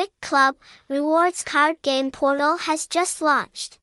Vic Club rewards card game portal has just launched.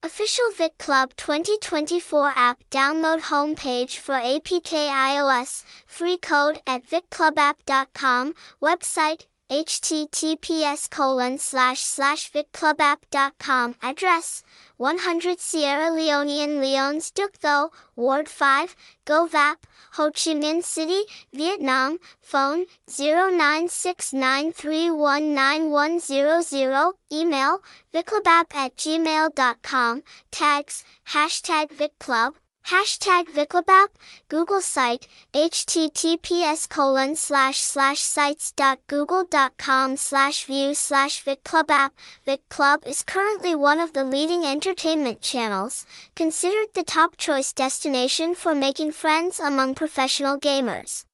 Official Vic Club 2024 app download homepage for APK iOS. Free code at VicClubApp.com. Website https colon slash slash VicClubApp.com. Address 100 Sierra Leonean Leones Duc Tho, Ward 5, Go Vap, Ho Chi Minh City, Vietnam. Phone 0969319100. Email vicclubapp at gmail.com. Tags Hashtag VicClub. Hashtag VicClubApp, Google site, https colon slash slash sites.google.com slash view slash VicClubApp. VicClub is currently one of the leading entertainment channels, considered the top choice destination for making friends among professional gamers.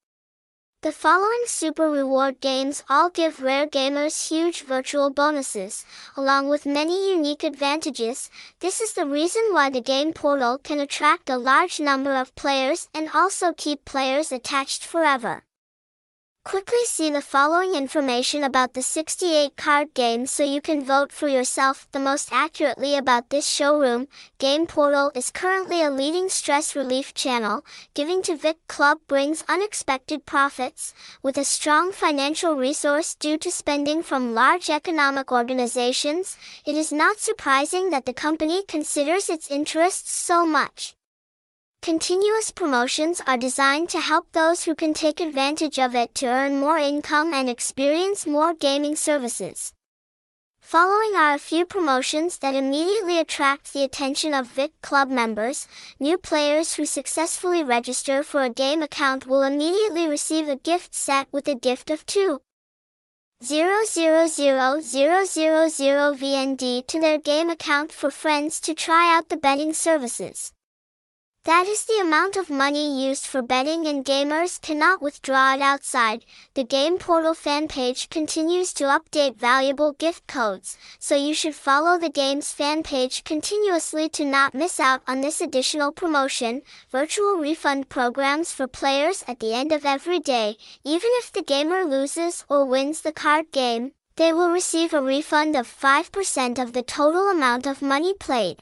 The following super reward games all give rare gamers huge virtual bonuses, along with many unique advantages. This is the reason why the game portal can attract a large number of players and also keep players attached forever. Quickly see the following information about the 68 card game so you can vote for yourself the most accurately about this showroom. Game Portal is currently a leading stress relief channel. Giving to Vic Club brings unexpected profits, with a strong financial resource due to spending from large economic organizations. It is not surprising that the company considers its interests so much. Continuous promotions are designed to help those who can take advantage of it to earn more income and experience more gaming services. Following are a few promotions that immediately attract the attention of Vic Club members. New players who successfully register for a game account will immediately receive a gift set with a gift of 2. 000000 VND to their game account for friends to try out the betting services. That is the amount of money used for betting and gamers cannot withdraw it outside. The Game Portal fan page continues to update valuable gift codes, so you should follow the game's fan page continuously to not miss out on this additional promotion. Virtual refund programs for players at the end of every day, even if the gamer loses or wins the card game, they will receive a refund of 5% of the total amount of money played.